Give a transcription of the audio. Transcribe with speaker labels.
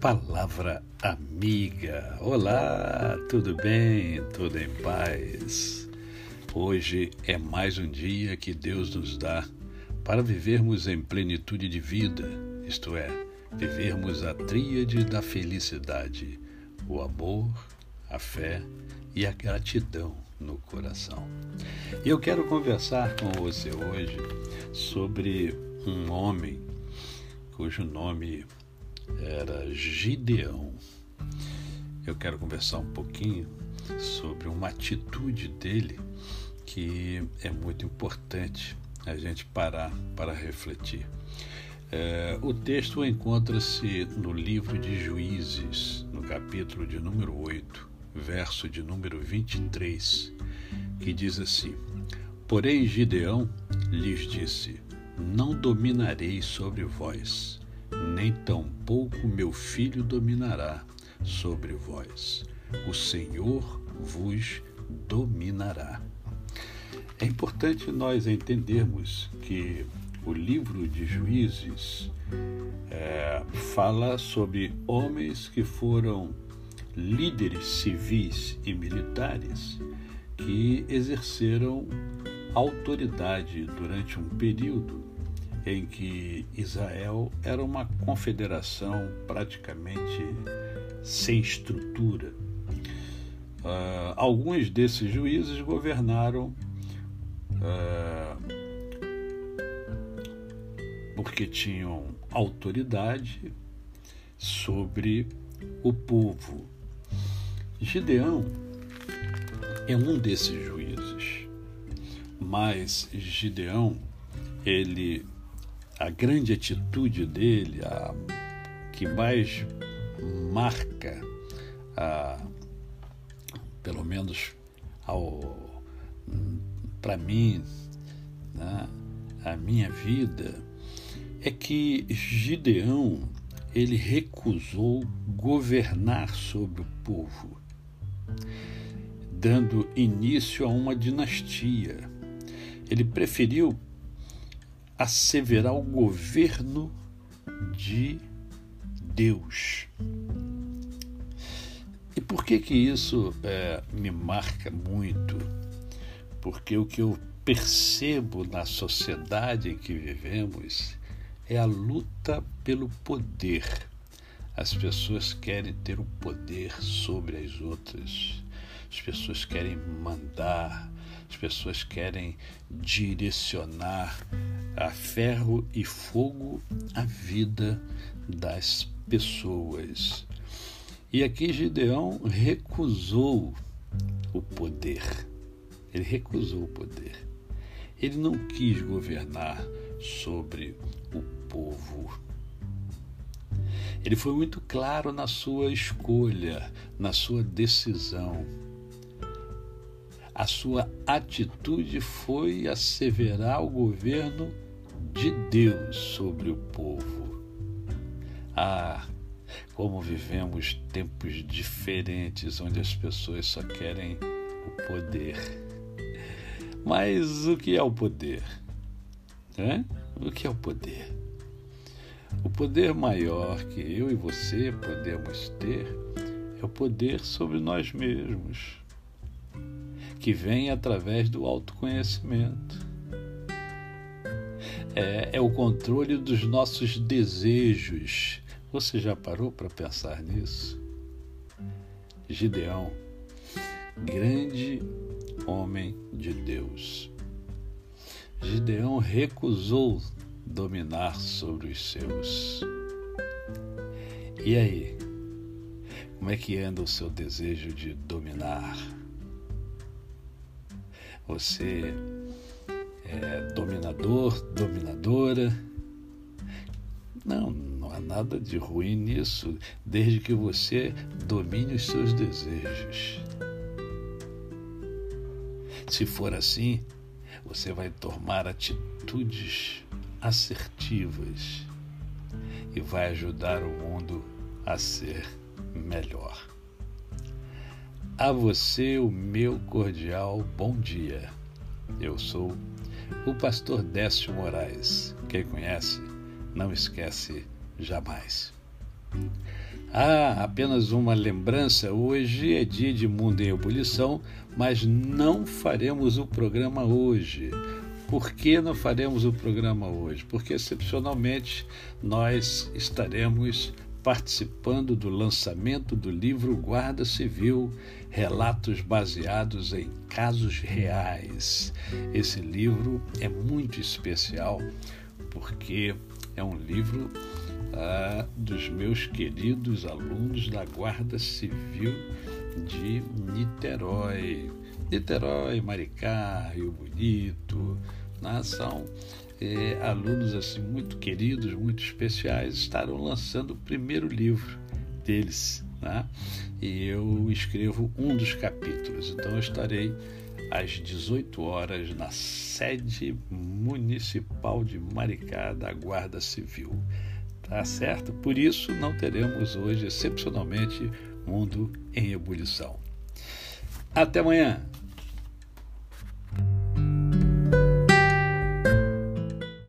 Speaker 1: Palavra Amiga. Olá, tudo bem? Tudo em paz? Hoje é mais um dia que Deus nos dá para vivermos em plenitude de vida, isto é, vivermos a tríade da felicidade, o amor, a fé e a gratidão no coração. E eu quero conversar com você hoje sobre um homem cujo nome era Gideão. Eu quero conversar um pouquinho sobre uma atitude dele que é muito importante a gente parar para refletir. É, o texto encontra-se no livro de Juízes, no capítulo de número 8, verso de número 23, que diz assim: Porém, Gideão lhes disse: Não dominarei sobre vós, nem tampouco meu filho dominará sobre vós. O Senhor vos dominará. É importante nós entendermos que o livro de Juízes é, fala sobre homens que foram líderes civis e militares que exerceram autoridade durante um período em que Israel era uma confederação praticamente sem estrutura. Uh, alguns desses juízes governaram uh, porque tinham autoridade sobre o povo. Gideão é um desses juízes, mas Gideão ele a grande atitude dele, a que mais marca, a, pelo menos para mim, né, a minha vida, é que Gideão ele recusou governar sobre o povo, dando início a uma dinastia. Ele preferiu asseverar o governo de Deus. E por que que isso é, me marca muito? Porque o que eu percebo na sociedade em que vivemos é a luta pelo poder. As pessoas querem ter o poder sobre as outras. As pessoas querem mandar, as pessoas querem direcionar a ferro e fogo a vida das pessoas. E aqui Gideão recusou o poder. Ele recusou o poder. Ele não quis governar sobre o povo. Ele foi muito claro na sua escolha, na sua decisão a sua atitude foi asseverar o governo de Deus sobre o povo. Ah, como vivemos tempos diferentes onde as pessoas só querem o poder. Mas o que é o poder? O que é o poder? O poder maior que eu e você podemos ter é o poder sobre nós mesmos que vem através do autoconhecimento. É, é o controle dos nossos desejos. Você já parou para pensar nisso? Gideão, grande homem de Deus. Gideão recusou dominar sobre os seus. E aí? Como é que anda o seu desejo de dominar? Você é dominador, dominadora. Não, não há nada de ruim nisso, desde que você domine os seus desejos. Se for assim, você vai tomar atitudes assertivas e vai ajudar o mundo a ser melhor. A você o meu cordial bom dia. Eu sou o pastor Décio Moraes. Quem conhece, não esquece jamais. Ah, apenas uma lembrança: hoje é dia de Mundo em Ebulição, mas não faremos o programa hoje. Por que não faremos o programa hoje? Porque, excepcionalmente, nós estaremos participando do lançamento do livro Guarda Civil Relatos baseados em casos reais. Esse livro é muito especial porque é um livro ah, dos meus queridos alunos da Guarda Civil de Niterói. Niterói, Maricá, Rio Bonito, né? são alunos assim muito queridos, muito especiais, estarão lançando o primeiro livro deles. Né? E eu escrevo um dos capítulos. Então eu estarei às 18 horas na sede municipal de Maricá da Guarda Civil. Tá certo? Por isso não teremos hoje, excepcionalmente, Mundo em Ebulição. Até amanhã!